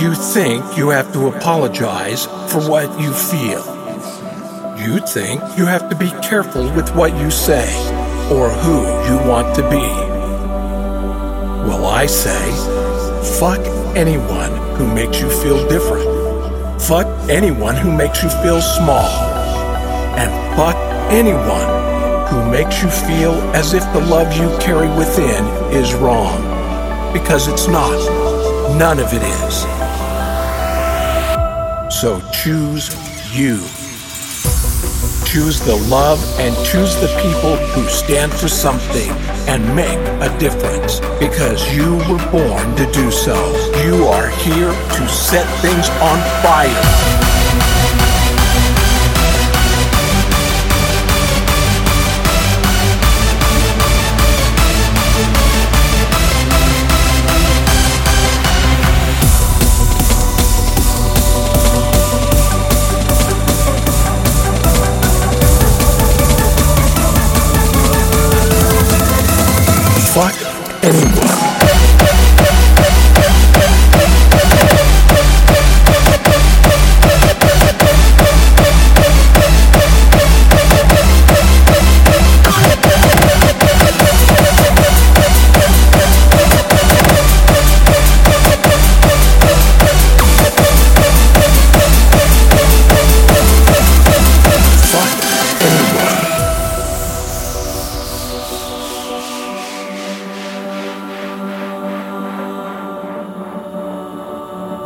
You think you have to apologize for what you feel. You think you have to be careful with what you say or who you want to be. Well, I say, fuck anyone who makes you feel different. Fuck anyone who makes you feel small. And fuck anyone who makes you feel as if the love you carry within is wrong. Because it's not. None of it is. So choose you. Choose the love and choose the people who stand for something and make a difference because you were born to do so. You are here to set things on fire. Fuck anyone.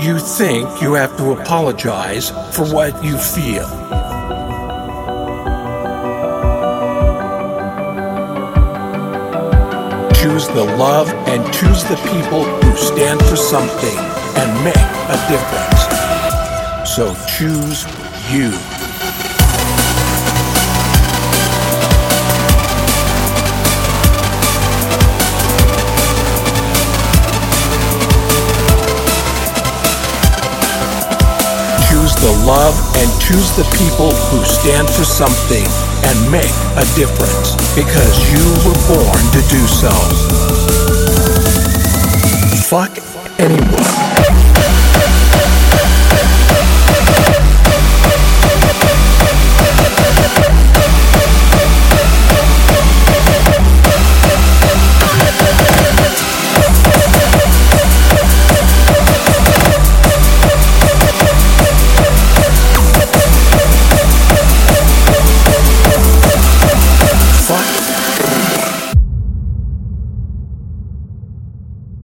You think you have to apologize for what you feel. Choose the love and choose the people who stand for something and make a difference. So choose you. Love and choose the people who stand for something and make a difference because you were born to do so. Fuck